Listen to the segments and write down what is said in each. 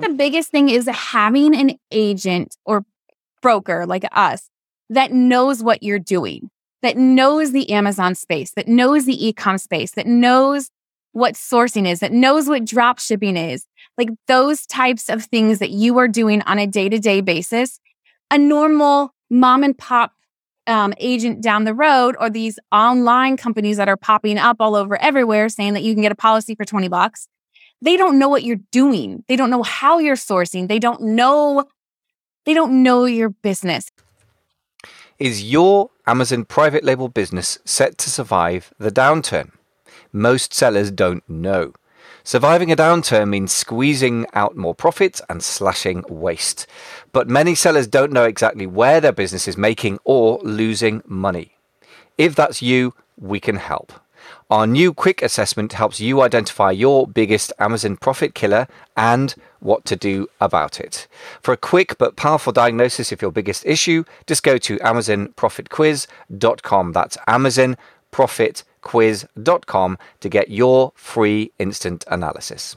the biggest thing is having an agent or broker like us that knows what you're doing, that knows the Amazon space, that knows the e-com space, that knows what sourcing is, that knows what drop shipping is, like those types of things that you are doing on a day to day basis. A normal mom and pop um, agent down the road or these online companies that are popping up all over everywhere saying that you can get a policy for 20 bucks. They don't know what you're doing. They don't know how you're sourcing. They don't know they don't know your business. Is your Amazon private label business set to survive the downturn? Most sellers don't know. Surviving a downturn means squeezing out more profit and slashing waste. But many sellers don't know exactly where their business is making or losing money. If that's you, we can help. Our new quick assessment helps you identify your biggest Amazon profit killer and what to do about it. For a quick but powerful diagnosis of your biggest issue, just go to amazonprofitquiz.com. That's amazonprofitquiz.com to get your free instant analysis.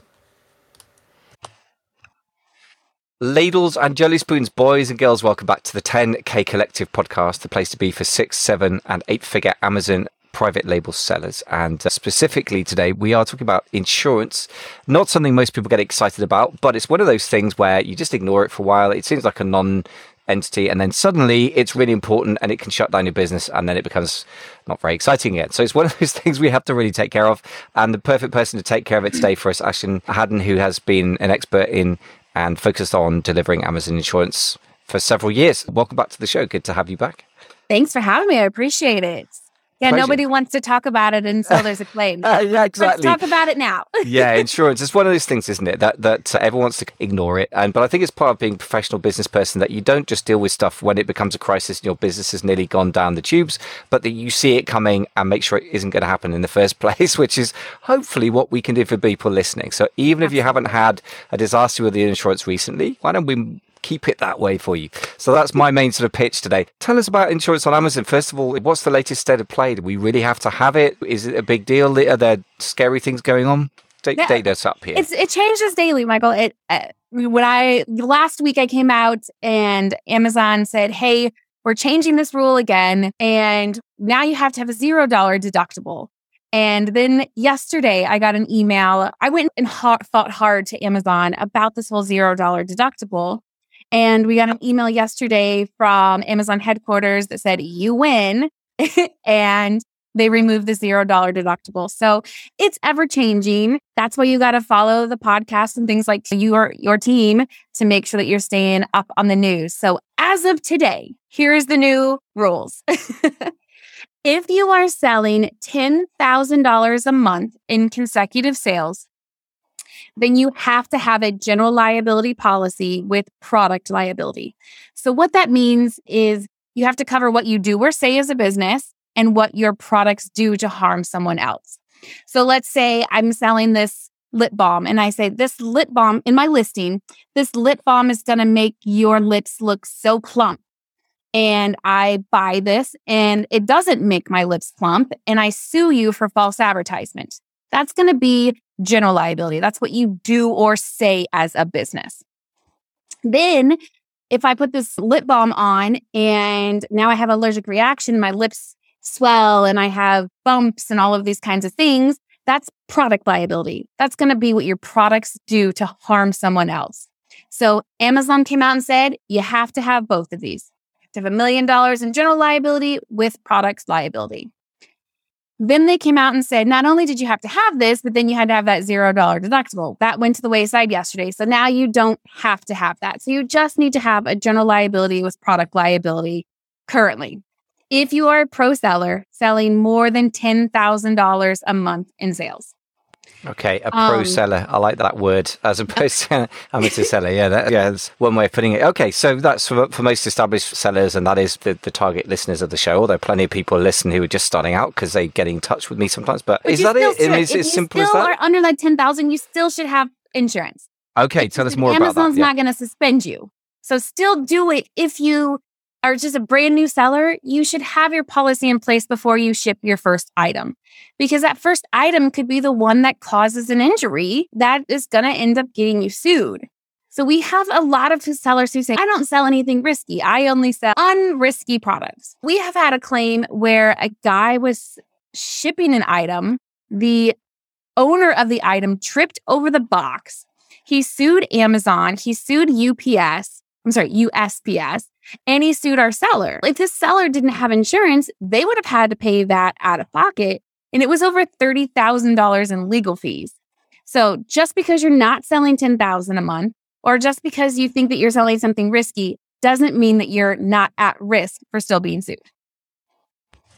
Ladles and jelly spoons, boys and girls, welcome back to the 10K Collective podcast, the place to be for six, seven, and eight figure Amazon private label sellers. And uh, specifically today, we are talking about insurance. Not something most people get excited about, but it's one of those things where you just ignore it for a while. It seems like a non entity and then suddenly it's really important and it can shut down your business and then it becomes not very exciting again. So it's one of those things we have to really take care of. And the perfect person to take care of it today for us, Ashlyn Haddon, who has been an expert in and focused on delivering Amazon insurance for several years. Welcome back to the show. Good to have you back. Thanks for having me. I appreciate it. Yeah, Pleasure. nobody wants to talk about it until there's a claim. uh, yeah, exactly. Let's talk about it now. yeah, insurance is one of those things, isn't it? That that uh, everyone wants to ignore it, and but I think it's part of being a professional business person that you don't just deal with stuff when it becomes a crisis and your business has nearly gone down the tubes, but that you see it coming and make sure it isn't going to happen in the first place, which is hopefully what we can do for people listening. So even if you haven't had a disaster with the insurance recently, why don't we keep it that way for you. So that's my main sort of pitch today. Tell us about insurance on Amazon. First of all, what's the latest state of play? Do we really have to have it? Is it a big deal? Are there scary things going on? Date, yeah, date us up here. it changes daily, Michael. It uh, when I last week I came out and Amazon said, "Hey, we're changing this rule again, and now you have to have a zero dollar deductible." And then yesterday, I got an email. I went and fought hard to Amazon about this whole zero dollar deductible. And we got an email yesterday from Amazon headquarters that said, you win. and they removed the zero dollar deductible. So it's ever changing. That's why you got to follow the podcast and things like your your team to make sure that you're staying up on the news. So as of today, here's the new rules. if you are selling $10,000 a month in consecutive sales, then you have to have a general liability policy with product liability. So, what that means is you have to cover what you do or say as a business and what your products do to harm someone else. So, let's say I'm selling this lip balm and I say, This lip balm in my listing, this lip balm is going to make your lips look so plump. And I buy this and it doesn't make my lips plump and I sue you for false advertisement. That's going to be general liability. That's what you do or say as a business. Then, if I put this lip balm on and now I have allergic reaction, my lips swell and I have bumps and all of these kinds of things, that's product liability. That's going to be what your products do to harm someone else. So Amazon came out and said you have to have both of these. You have to have a million dollars in general liability with products liability. Then they came out and said, not only did you have to have this, but then you had to have that zero dollar deductible. That went to the wayside yesterday. So now you don't have to have that. So you just need to have a general liability with product liability currently. If you are a pro seller selling more than $10,000 a month in sales. Okay, a pro um, seller. I like that word as opposed to amateur seller. Yeah, that, yeah, that's one way of putting it. Okay, so that's for, for most established sellers, and that is the, the target listeners of the show. Although plenty of people listen who are just starting out because they get in touch with me sometimes. But, but is that it? Should. Is it simple as that? Are under that ten thousand, you still should have insurance. Okay, tell us more Amazon's about that. Amazon's not going to suspend you, so still do it if you are just a brand new seller, you should have your policy in place before you ship your first item because that first item could be the one that causes an injury that is going to end up getting you sued. So we have a lot of sellers who say, I don't sell anything risky. I only sell unrisky products. We have had a claim where a guy was shipping an item. The owner of the item tripped over the box. He sued Amazon. He sued UPS. I'm sorry, USPS. And he sued our seller. If this seller didn't have insurance, they would have had to pay that out of pocket. And it was over $30,000 in legal fees. So just because you're not selling 10,000 a month or just because you think that you're selling something risky doesn't mean that you're not at risk for still being sued.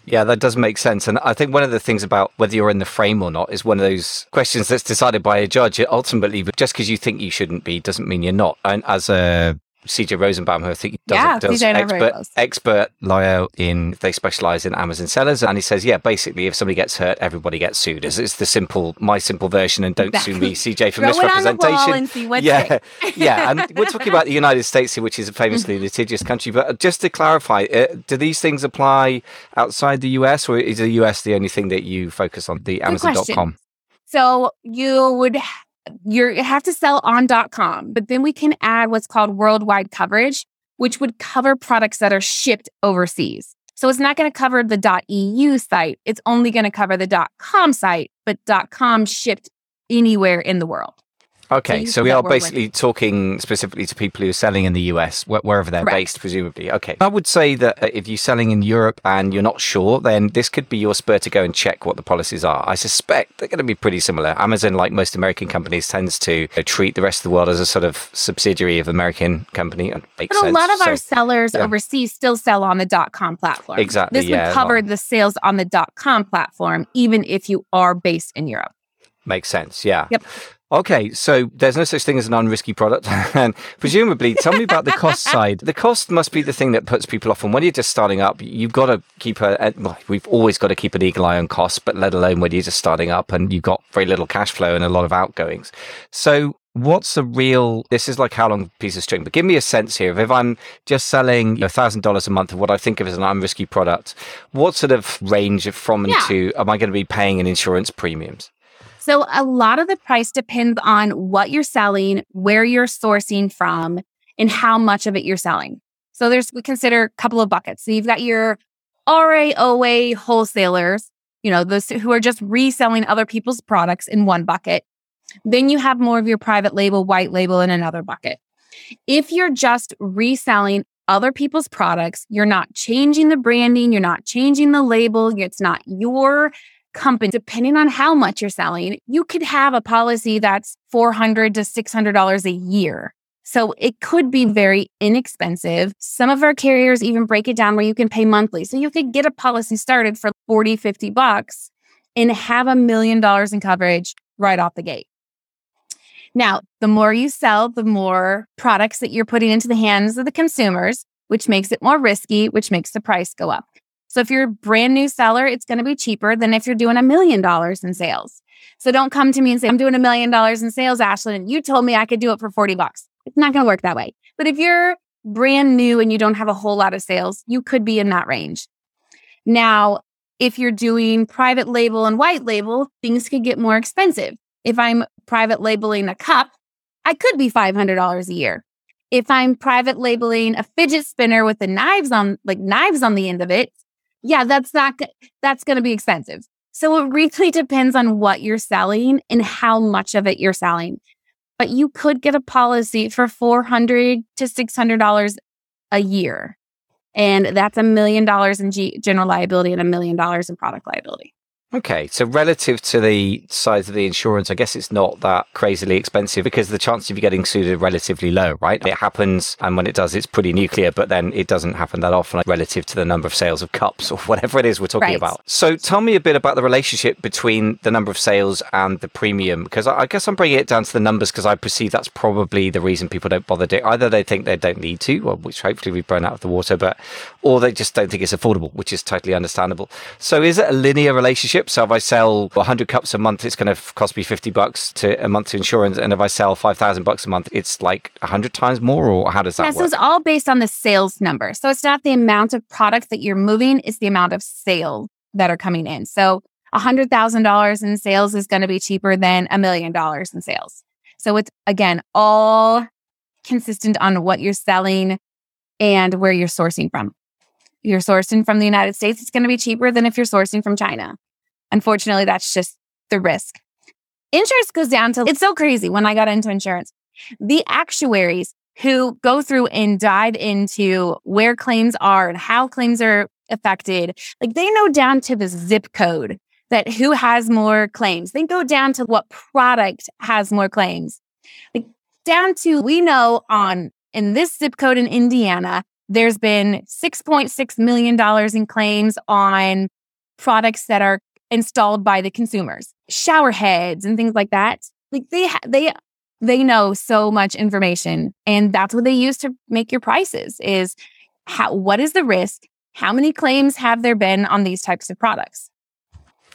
Yeah, that does make sense. And I think one of the things about whether you're in the frame or not is one of those questions that's decided by a judge. Ultimately, just because you think you shouldn't be doesn't mean you're not. And as a CJ Rosenbaum, who I think does, yeah, does expert, expert lawyer in, they specialize in Amazon sellers. And he says, yeah, basically, if somebody gets hurt, everybody gets sued. It's, it's the simple, my simple version. And don't exactly. sue me, CJ, for Throw misrepresentation. yeah. yeah. And we're talking about the United States here, which is a famously litigious country. But just to clarify, uh, do these things apply outside the US or is the US the only thing that you focus on, the Amazon.com? So you would you have to sell on.com, but then we can add what's called worldwide coverage, which would cover products that are shipped overseas. So it's not going to cover the .eu site. It's only going to cover the .com site, but .com shipped anywhere in the world. Okay, so, so we are basically talking specifically to people who are selling in the US, wh- wherever they're Correct. based, presumably. Okay. I would say that uh, if you're selling in Europe and you're not sure, then this could be your spur to go and check what the policies are. I suspect they're going to be pretty similar. Amazon, like most American companies, tends to you know, treat the rest of the world as a sort of subsidiary of American company. And but sense. a lot of so, our sellers yeah. overseas still sell on the dot .com platform. Exactly. This yeah, would cover the sales on the dot .com platform, even if you are based in Europe. Makes sense. Yeah. Yep. Okay, so there's no such thing as an unrisky product. and presumably, tell me about the cost side. The cost must be the thing that puts people off. And when you're just starting up, you've got to keep a, well, we've always got to keep an eagle eye on costs, but let alone when you're just starting up and you've got very little cash flow and a lot of outgoings. So, what's the real, this is like how long piece of string, but give me a sense here if I'm just selling a thousand dollars a month of what I think of as an unrisky product, what sort of range from and yeah. to am I going to be paying in insurance premiums? So a lot of the price depends on what you're selling, where you're sourcing from, and how much of it you're selling. So there's we consider a couple of buckets. So you've got your RAOA wholesalers, you know, those who are just reselling other people's products in one bucket. Then you have more of your private label, white label in another bucket. If you're just reselling other people's products, you're not changing the branding, you're not changing the label, it's not your company, depending on how much you're selling, you could have a policy that's 400 to $600 a year. So it could be very inexpensive. Some of our carriers even break it down where you can pay monthly. So you could get a policy started for 40, 50 bucks and have a million dollars in coverage right off the gate. Now, the more you sell, the more products that you're putting into the hands of the consumers, which makes it more risky, which makes the price go up. So if you're a brand new seller, it's going to be cheaper than if you're doing a million dollars in sales. So don't come to me and say, I'm doing a million dollars in sales, Ashlyn, and you told me I could do it for 40 bucks. It's not going to work that way. But if you're brand new and you don't have a whole lot of sales, you could be in that range. Now, if you're doing private label and white label, things could get more expensive. If I'm private labeling a cup, I could be $500 a year. If I'm private labeling a fidget spinner with the knives on like knives on the end of it, yeah, that's not that's going to be expensive. So it really depends on what you're selling and how much of it you're selling. But you could get a policy for 400 to $600 a year. And that's a million dollars in G- general liability and a million dollars in product liability. Okay, so relative to the size of the insurance, I guess it's not that crazily expensive because the chance of you getting sued are relatively low, right? It happens, and when it does, it's pretty nuclear, but then it doesn't happen that often relative to the number of sales of cups or whatever it is we're talking right. about. So tell me a bit about the relationship between the number of sales and the premium, because I, guess I'm bringing it down to the numbers because I perceive that's probably the reason people don't bother doing Either they think they don't need to, which hopefully we've blown out of the water, but or they just don't think it's affordable, which is totally understandable. So is it a linear relationship? So if I sell 100 cups a month, it's going to cost me 50 bucks to a month to insurance. And if I sell 5,000 bucks a month, it's like 100 times more, or how does that yeah, work? So it's all based on the sales number. So it's not the amount of products that you're moving, it's the amount of sales that are coming in. So $100,000 in sales is going to be cheaper than a million dollars in sales. So it's again all consistent on what you're selling and where you're sourcing from. If you're sourcing from the United States, it's going to be cheaper than if you're sourcing from China. Unfortunately, that's just the risk. Insurance goes down to it's so crazy when I got into insurance. The actuaries who go through and dive into where claims are and how claims are affected, like they know down to the zip code that who has more claims. They go down to what product has more claims. Like down to we know on in this zip code in Indiana, there's been $6.6 million in claims on products that are installed by the consumers, shower heads and things like that. Like they, ha- they, they know so much information and that's what they use to make your prices is how, what is the risk? How many claims have there been on these types of products?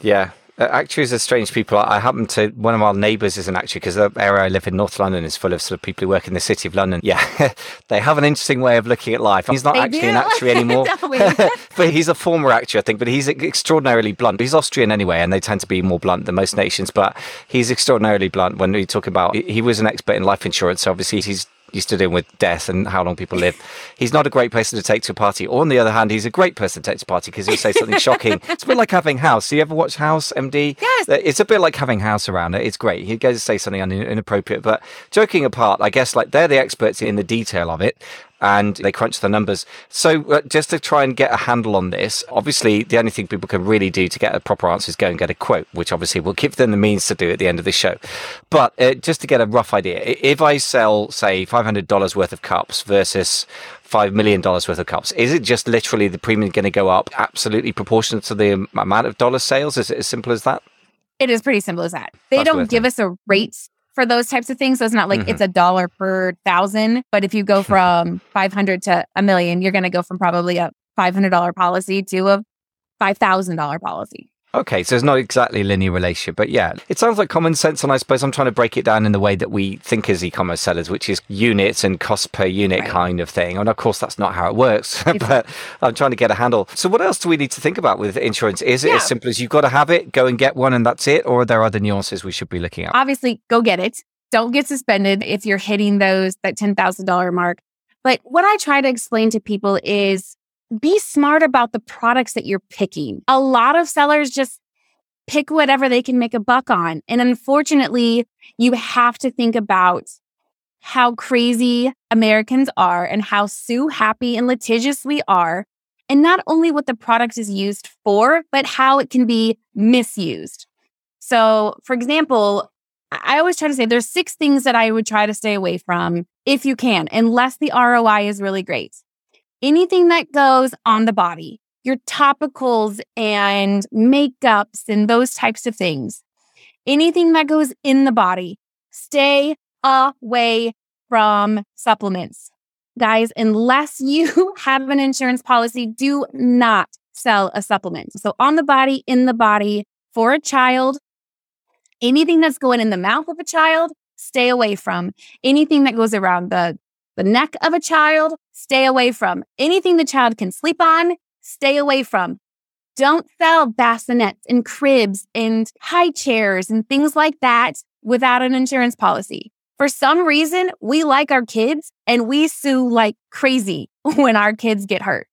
Yeah, Uh, actuaries are strange people. I happen to one of our neighbours is an actuary because the area I live in, North London, is full of sort of people who work in the city of London. Yeah, they have an interesting way of looking at life. He's not They actually do. an actuary anymore, but he's a former actuary, I think. But he's extraordinarily blunt. He's Austrian anyway, and they tend to be more blunt than most nations. But he's extraordinarily blunt when we talk about. He he was an expert in life insurance, so obviously he's used to in with death and how long people live. He's not a great person to take to a party. Or on the other hand, he's a great person to take to a party because he'll say something shocking. It's a bit like having House. Do you ever watch House, MD? Yes. Uh, It's a bit like having House around it. It's great. He goes to say something inappropriate. But joking apart, I guess like they're the experts in the detail of it and they crunch the numbers. So uh, just to try and get a handle on this, obviously the only thing people can really do to get a proper answer is go and get a quote, which obviously we'll give them the means to do at the end of the show. But uh, just to get a rough idea, if I sell say $500 worth of cups versus $5 million worth of cups, is it just literally the premium going to go up absolutely proportionate to the amount of dollar sales? Is it as simple as that? It is pretty simple as that. They That's don't give us a rate for those types of things. So it's not like Mhm. it's a dollar per thousand. But if you go from 500 to a million, you're going to go from probably a $500 policy to a $5,000 policy. Okay, so it's not exactly a linear relationship, but yeah, it sounds like common sense. And I suppose I'm trying to break it down in the way that we think as e-commerce sellers, which is units and cost per unit Right. kind of thing. And of course, that's not how it works, but I'm trying to get a handle. So what else do we need to think about with insurance? Is it Yeah. as simple as you've got to have it, go and get one and that's it? Or are there other nuances we should be looking at? Obviously, go get it. Don't get suspended if you're hitting those that $10,000 mark. But what I try to explain to people is be smart about the products that you're picking. A lot of sellers just pick whatever they can make a buck on. And unfortunately, you have to think about how crazy Americans are and how so happy and litigious we are. And not only what the product is used for, but how it can be misused. So, for example, I always try to say there's six things that I would try to stay away from if you can, unless the ROI is really great. Anything that goes on the body, your topicals and makeups and those types of things. Anything that goes in the body, stay away from supplements. Guys, unless you have an insurance policy, do not sell a supplement. So, on the body, in the body, for a child, anything that's going in the mouth of a child, stay away from. Anything that goes around the, the neck of a child, stay away from. Anything the child can sleep on, stay away from. Don't sell bassinets and cribs and high chairs and things like that without an insurance policy. For some reason, we like our kids and we sue like crazy when our kids get hurt.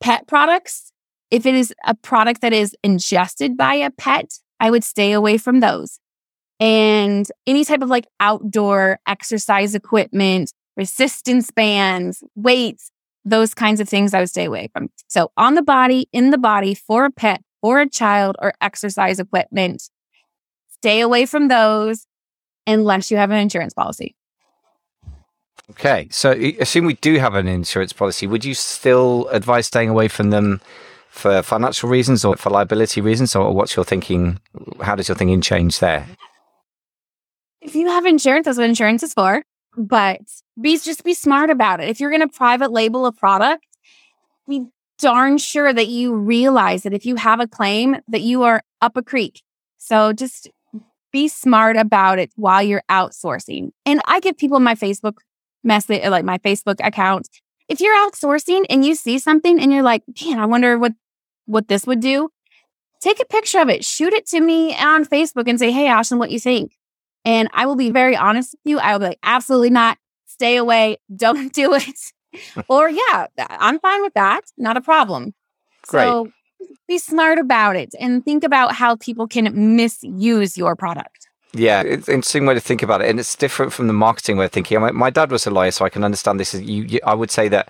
Pet products, if it is a product that is ingested by a pet, I would stay away from those. And any type of like outdoor exercise equipment, resistance bands, weights, those kinds of things I would stay away from. So on the body, in the body, for a pet, for a child, or exercise equipment, stay away from those unless you have an insurance policy. Okay, so assume we do have an insurance policy. Would you still advise staying away from them for financial reasons or for liability reasons, or what's your thinking? How does your thinking change there? If you have insurance, that's what insurance is for. But be just be smart about it. If you're going to private label a product, be darn sure that you realize that if you have a claim, that you are up a creek. So just be smart about it while you're outsourcing. And I give people my Facebook message, uh, like my Facebook account. If you're outsourcing and you see something and you're like, man, I wonder what what this would do. Take a picture of it, shoot it to me on Facebook and say, hey, Ashlyn, what you think? And I will be very honest with you. I will be like, absolutely not. stay away, don't do it. or yeah, I'm fine with that. Not a problem. Great. So be smart about it and think about how people can misuse your product. Yeah, it's an interesting way to think about it, and it's different from the marketing way of thinking. My, my dad was a lawyer, so I can understand this. You, you, I would say that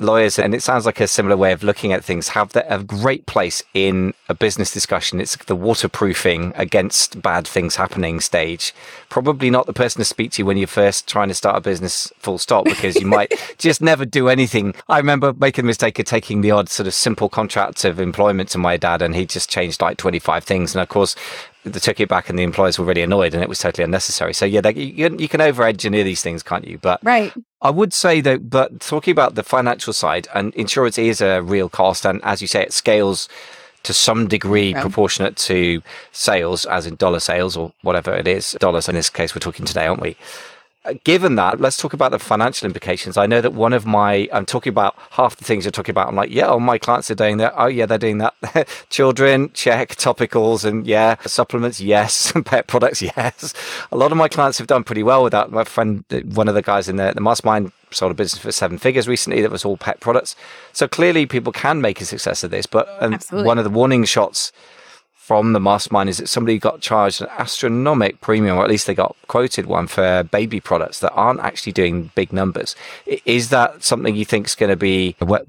lawyers, and it sounds like a similar way of looking at things, have a great place in a business discussion. It's the waterproofing against bad things happening stage. Probably not the person to speak to when you're first trying to start a business, full stop, because you might just never do anything. I remember making the mistake of taking the odd sort of simple contract of employment to my dad, and he just changed like 25 things. And of course, they took it back and the employers were really annoyed and it was totally unnecessary. So yeah, they, you, you can over engineer these things, can't you? But right. I would say though, but talking about the financial side and insurance is a real cost. And as you say, it scales to some degree yeah. proportionate to sales, as in dollar sales or whatever it is. Dollars in this case, we're talking today, aren't we? Uh, given that, let's talk about the financial implications. I know that one of my, I'm talking about half the things you're talking about. I'm like, yeah, all my clients are doing that. Oh, yeah, they're doing that. Children, check. Topicals, and yeah, supplements, yes. Pet products, yes. A lot of my clients have done pretty well with that. My friend, one of the guys in the, the mastermind, sold a business for seven figures recently that was all pet products. So clearly, people can make a success of this. But one of the warning shots from the mastermind is that somebody got charged an astronomical premium, or at least they got quoted one for baby products that aren't actually doing big numbers. Is that something you think is going to be? What,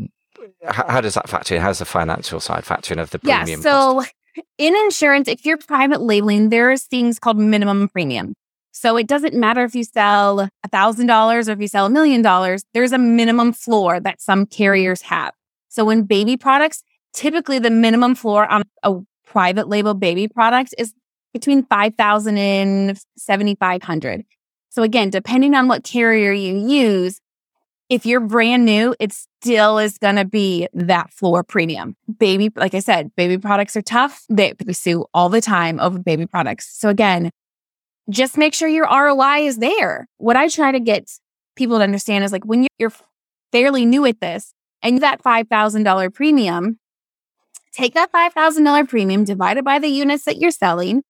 how does that factor in? How's the financial side factor in of the premium? Yeah, so cost? in insurance, if you're private labeling, there's things called minimum premium. So it doesn't matter if you sell a thousand dollars or if you sell a million dollars, there's a minimum floor that some carriers have. So in baby products, typically the minimum floor on a private label baby product is between 5,000 and 7,500. So again, depending on what carrier you use, if you're brand new, it still is going to be that floor premium. Baby, like I said, baby products are tough. They we sue all the time over baby products. So again, just make sure your ROI is there. What I try to get people to understand is like when you're fairly new at this and that $5,000 premium, take that $5,000 premium divided by the units that you're selling,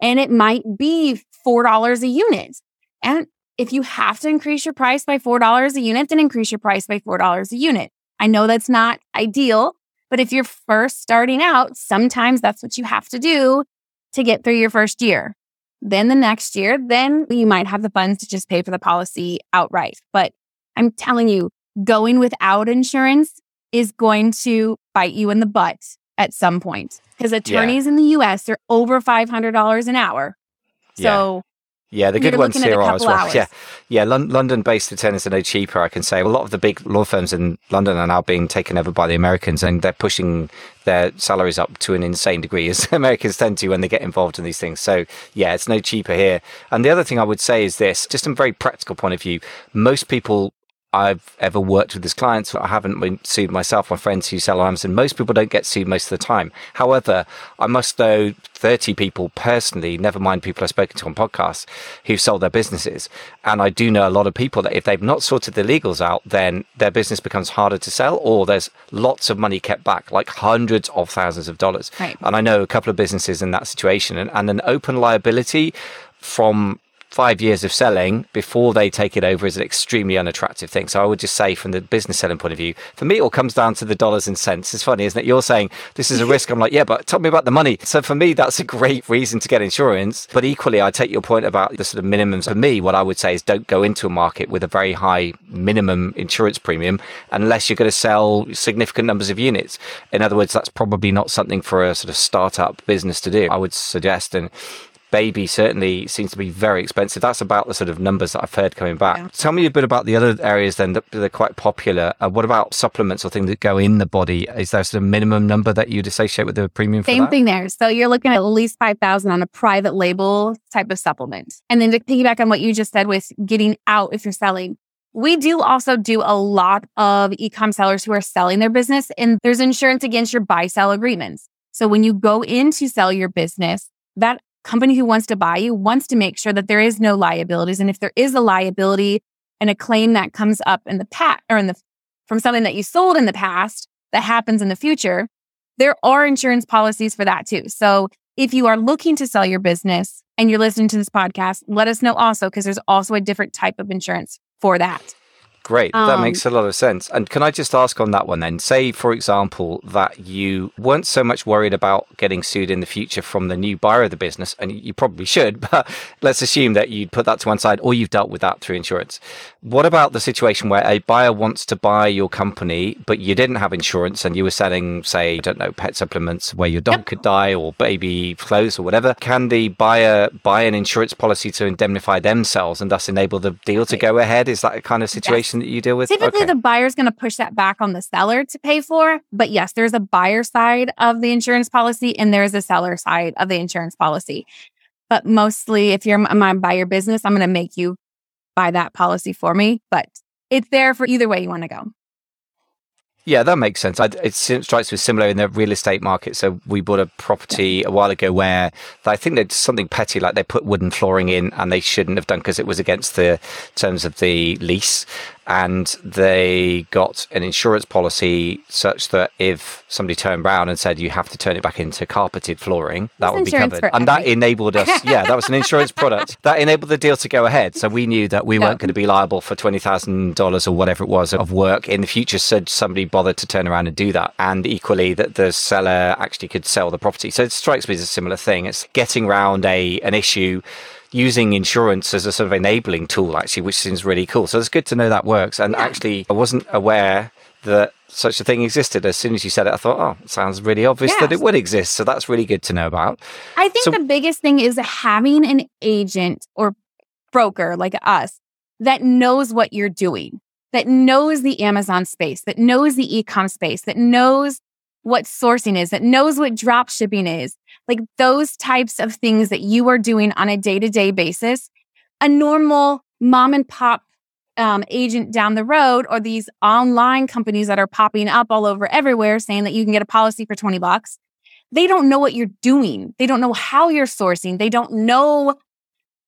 and it might be $4 a unit. And if you have to increase your price by $4 a unit, then increase your price by $4 a unit. I know that's not ideal, but if you're first starting out, sometimes that's what you have to do to get through your first year. Then the next year, then you might have the funds to just pay for the policy outright. But I'm telling you, going without insurance is going to bite you in the butt at some point because attorneys yeah. in the US are over $500 an hour. So yeah. the good ones here are as well. Hours. Yeah, yeah. London-based attorneys are no cheaper. I can say a lot of the big law firms in London are now being taken over by the Americans, and they're pushing their salaries up to an insane degree, as Americans tend to when they get involved in these things. So yeah, it's no cheaper here. And the other thing I would say is this, just from a very practical point of view, most people I've ever worked with as clients. I haven't been sued myself. My friends who sell on Amazon, most people don't get sued most of the time. However, I must know 30 people personally, never mind people I've spoken to on podcasts, who've sold their businesses. And I do know a lot of people that if they've not sorted the legals out, then their business becomes harder to sell or there's lots of money kept back, like hundreds of thousands of dollars. Right. And I know a couple of businesses in that situation and, and an open liability from five years of selling before they take it over is an extremely unattractive thing. So I would just say, from the business selling point of view, for me, it all comes down to the dollars and cents. It's funny, isn't it? You're saying this is a risk. I'm like, yeah, but tell me about the money. So for me, that's a great reason to get insurance. But equally, I take your point about the sort of minimums. For me, what I would say is don't go into a market with a very high minimum insurance premium unless you're going to sell significant numbers of units. In other words, that's probably not something for a sort of startup business to do. I would suggest. And baby certainly seems to be very expensive. That's about the sort of numbers that I've heard coming back. Yeah. Tell me a bit about the other areas then that are quite popular. Uh, what about supplements or things that go in the body? Is there a sort of minimum number that you'd associate with the premium? Same thing there. So you're looking at at least 5,000 on a private label type of supplement. And then to piggyback on what you just said with getting out if you're selling, we do also do a lot of e-com sellers who are selling their business and there's insurance against your buy sell agreements. So when you go in to sell your business, that company who wants to buy you wants to make sure that there is no liabilities. And if there is a liability and a claim that comes up in the past or in the from something that you sold in the past that happens in the future, there are insurance policies for that too. So if you are looking to sell your business and you're listening to this podcast, let us know also because there's also a different type of insurance for that. Great. That um, makes a lot of sense. And can I just ask on that one then? Say, for example, that you weren't so much worried about getting sued in the future from the new buyer of the business, and you probably should, but let's assume that you'd put that to one side or you've dealt with that through insurance. What about the situation where a buyer wants to buy your company, but you didn't have insurance and you were selling, say, I don't know, pet supplements where your dog yep. could die or baby clothes or whatever? Can the buyer buy an insurance policy to indemnify themselves and thus enable the deal to go ahead? Is that a kind of situation? that you deal with? Typically, okay. the buyer's going to push that back on the seller to pay for. But yes, there's a buyer side of the insurance policy and there's a seller side of the insurance policy. But mostly, if you're my buyer business, I'm going to make you buy that policy for me. But it's there for either way you want to go. Yeah, that makes sense. I, it strikes me similar in the real estate market. So we bought a property a while ago where I think they did something petty, like they put wooden flooring in and they shouldn't have done because it was against the terms of the lease and they got an insurance policy such that if somebody turned around and said you have to turn it back into carpeted flooring, that would be covered. And that enabled us, yeah, that was an insurance product that enabled the deal to go ahead. So we knew that we weren't going to be liable for twenty thousand dollars or whatever it was of work in the future. Should somebody bother to turn around and do that, and equally that the seller actually could sell the property. So it strikes me as a similar thing. It's getting around a an issue using insurance as a sort of enabling tool, actually, which seems really cool. So it's good to know that works. And actually, I wasn't aware that such a thing existed. As soon as you said it, I thought, oh, it sounds really obvious yes. that it would exist. So that's really good to know about. I think so, the biggest thing is having an agent or broker like us that knows what you're doing, that knows the Amazon space, that knows the ecom space, that knows what sourcing is, that knows what drop shipping is, like those types of things that you are doing on a day to day basis. A normal mom and pop um, agent down the road or these online companies that are popping up all over everywhere saying that you can get a policy for 20 bucks. They don't know what you're doing. They don't know how you're sourcing. They don't know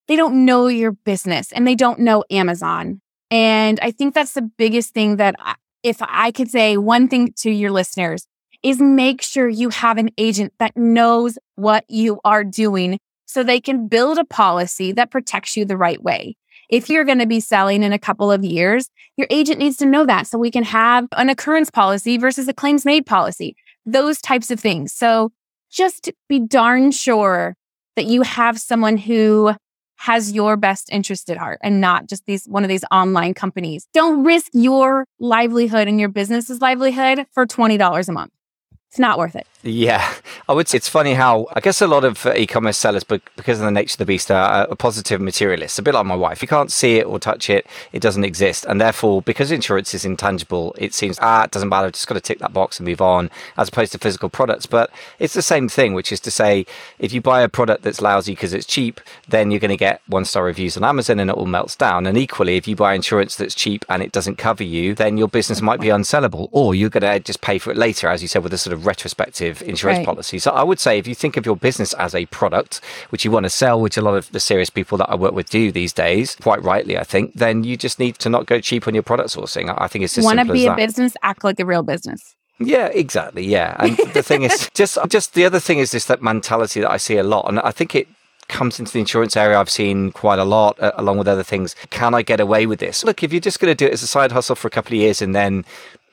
they don't know your business and they don't know Amazon. And I think that's the biggest thing that I, if I could say one thing to your listeners, is make sure you have an agent that knows what you are doing so they can build a policy that protects you the right way. If you're going to be selling in a couple of years, your agent needs to know that so we can have an occurrence policy versus a claims made policy, those types of things. So just be darn sure that you have someone who has your best interest at heart and not just these one of these online companies. Don't risk your livelihood and your business's livelihood for $20 a month. It's not worth it. Yeah, I would say it's funny how I guess a lot of uh, e-commerce sellers, but because of the nature of the beast, are a positive materialist. A bit like my wife. You can't see it or touch it; it doesn't exist, and therefore, because insurance is intangible, it seems ah, it doesn't matter. Just got to tick that box and move on, as opposed to physical products. But it's the same thing, which is to say, if you buy a product that's lousy because it's cheap, then you're going to get one-star reviews on Amazon, and it all melts down. And equally, if you buy insurance that's cheap and it doesn't cover you, then your business might be unsellable, or you're going to just pay for it later, as you said, with a sort of retrospective insurance right. policy. So I would say if you think of your business as a product, which you want to sell, which a lot of the serious people that I work with do these days, quite rightly, I think, then you just need to not go cheap on your product sourcing. I think it's just want to be a business, act like a real business. Yeah, exactly. Yeah, and the thing is, just just the other thing is this that mentality that I see a lot, and I think it comes into the insurance area, I've seen quite a lot, uh, along with other things. Can I get away with this? Look, if you're just going to do it as a side hustle for a couple of years and then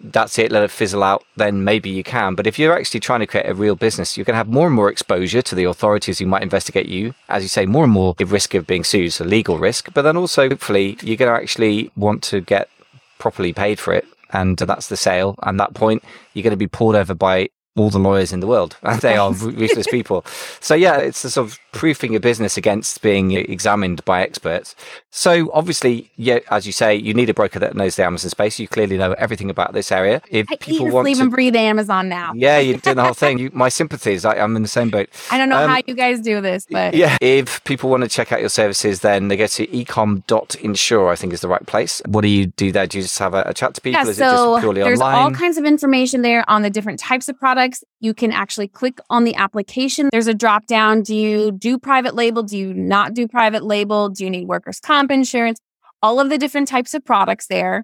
that's it, let it fizzle out, then maybe you can. But if you're actually trying to create a real business, you're going to have more and more exposure to the authorities who might investigate you. As you say, more and more the risk of being sued, so legal risk. But then also, hopefully, you're going to actually want to get properly paid for it. And that's the sale. And that point, you're going to be pulled over by all the lawyers in the world. And they are ruthless people. So yeah, it's a sort of proofing your business against being examined by experts. So obviously, yeah, as you say, you need a broker that knows the Amazon space. You clearly know everything about this area. If I people want sleep to, and breathe Amazon now. Yeah, you're doing the whole thing. You, my sympathies. I, am in the same boat. I don't know um, how you guys do this, but yeah, if people want to check out your services, then they go to ecom.insure. I think is the right place. What do you do there? Do you just have a, a chat to people? Yeah, is so it just purely there's online? all kinds of information there on the different types of products you can actually click on the application. There's a drop down. Do you do private label? Do you not do private label? Do you need workers' comp insurance? All of the different types of products there.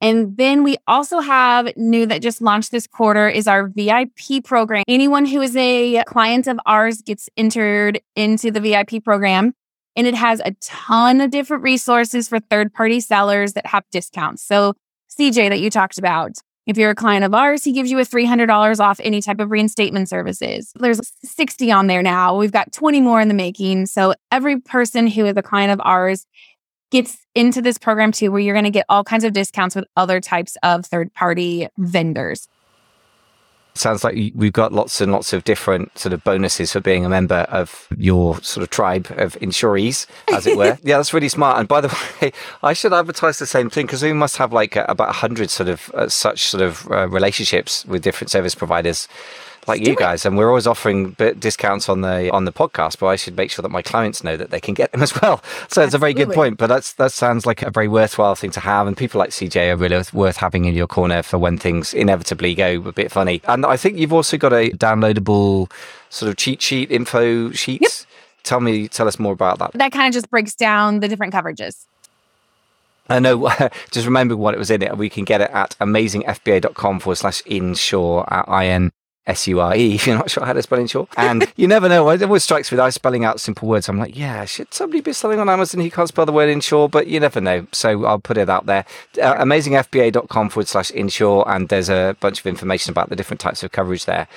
And then we also have new that just launched this quarter is our VIP program. Anyone who is a client of ours gets entered into the VIP program. And it has a ton of different resources for third party sellers that have discounts. So, CJ, that you talked about, if you're a client of ours, he gives you a $300 off any type of reinstatement services. There's 60 on there now. We've got 20 more in the making. So, every person who is a client of ours gets into this program too, where you're going to get all kinds of discounts with other types of third party vendors. Sounds like we've got lots and lots of different sort of bonuses for being a member of your sort of tribe of insurees, as it were. yeah, that's really smart. And by the way, I should advertise the same thing because we must have like about 100 sort of uh, such sort of uh, relationships with different service providers like you guys, and we're always offering discounts on the on the podcast. But I should make sure that my clients know that they can get them as well. So it's a very good point. But that's that sounds like a very worthwhile thing to have, and people like CJ are really worth having in your corner for when things inevitably go a bit funny. And I think you've also got a downloadable sort of cheat sheet info sheets. Yep. Tell me, tell us more about that. That kind of just breaks down the different coverages. I know, just remember what it was in it. We can get it at amazingfba.com forward slash insure at IN S U R E if you're not sure how to spell insure. And you never know. It always strikes me that I spelling out simple words. I'm like, yeah, should somebody be selling on Amazon who can't spell the word insure? But you never know. So I'll put it out there. Uh, amazingfba.com forward slash insure. And there's a bunch of information about the different types of coverage there.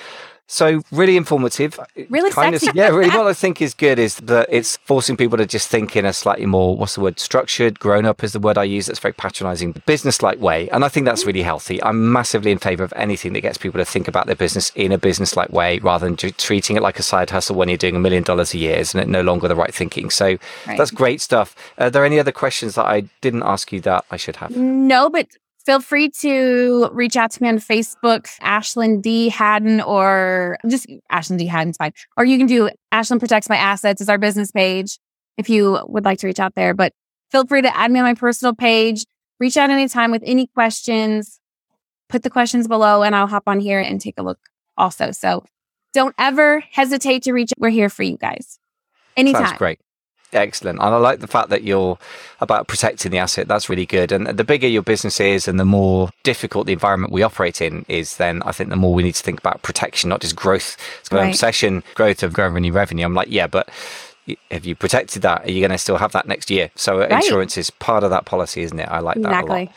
So really informative. Uh, really kind sexy. Of, yeah, really what I think is good is that it's forcing people to just think in a slightly more, what's the word, structured, grown up is the word I use. That's very patronizing, business like way. And I think that's really mm. healthy. I'm massively in favor of anything that gets people to think about their business in a business like way rather than treating it like a side hustle when you're doing a million dollars a year. Isn't it no longer the right thinking? So right. that's great stuff. Are there any other questions that I didn't ask you that I should have? No, but Feel free to reach out to me on Facebook, Ashlyn D. Haddon, or just Ashlyn D. Haddon's fine. Or you can do Ashlyn Protects My Assets is our business page if you would like to reach out there. But feel free to add me on my personal page. Reach out anytime with any questions. Put the questions below and I'll hop on here and take a look also. So don't ever hesitate to reach. We're here for you guys. Anytime. Sounds great. Excellent. And I like the fact that you're about protecting the asset. That's really good. And the bigger your business is and the more difficult the environment we operate in is, then I think the more we need to think about protection, not just growth. So right. obsession, growth of revenue, revenue. I'm like, yeah, but have you protected that? Are you going to still have that next year? So right. insurance is part of that policy, isn't it? I like that exactly.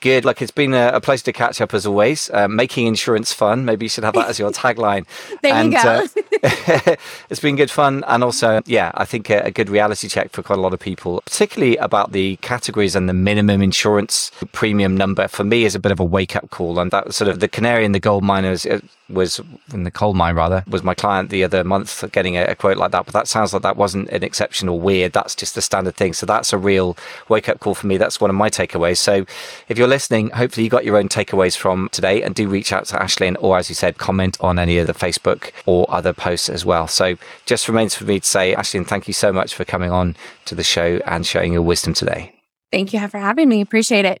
Good. Like it's been a, a, pleasure to catch up as always. Uh, making insurance fun. Maybe you should have that as your tagline. there and, you go. uh, it's been good fun. And also, yeah, I think a, a, good reality check for quite a lot of people, particularly about the categories and the minimum insurance premium number for me is a bit of a wake up call. And that sort of the canary in the gold miners uh, was in the coal mine rather was my client the other month getting a, a quote like that. But that sounds like that wasn't an exceptional weird. That's just the standard thing. So that's a real wake up call for me. That's one of my takeaways. So if you're listening, hopefully you got your own takeaways from today and do reach out to Ashlyn or, as you said, comment on any of the Facebook or other posts as well. So just remains for me to say, Ashlyn, thank you so much for coming on to the show and sharing your wisdom today. Thank you for having me. Appreciate it.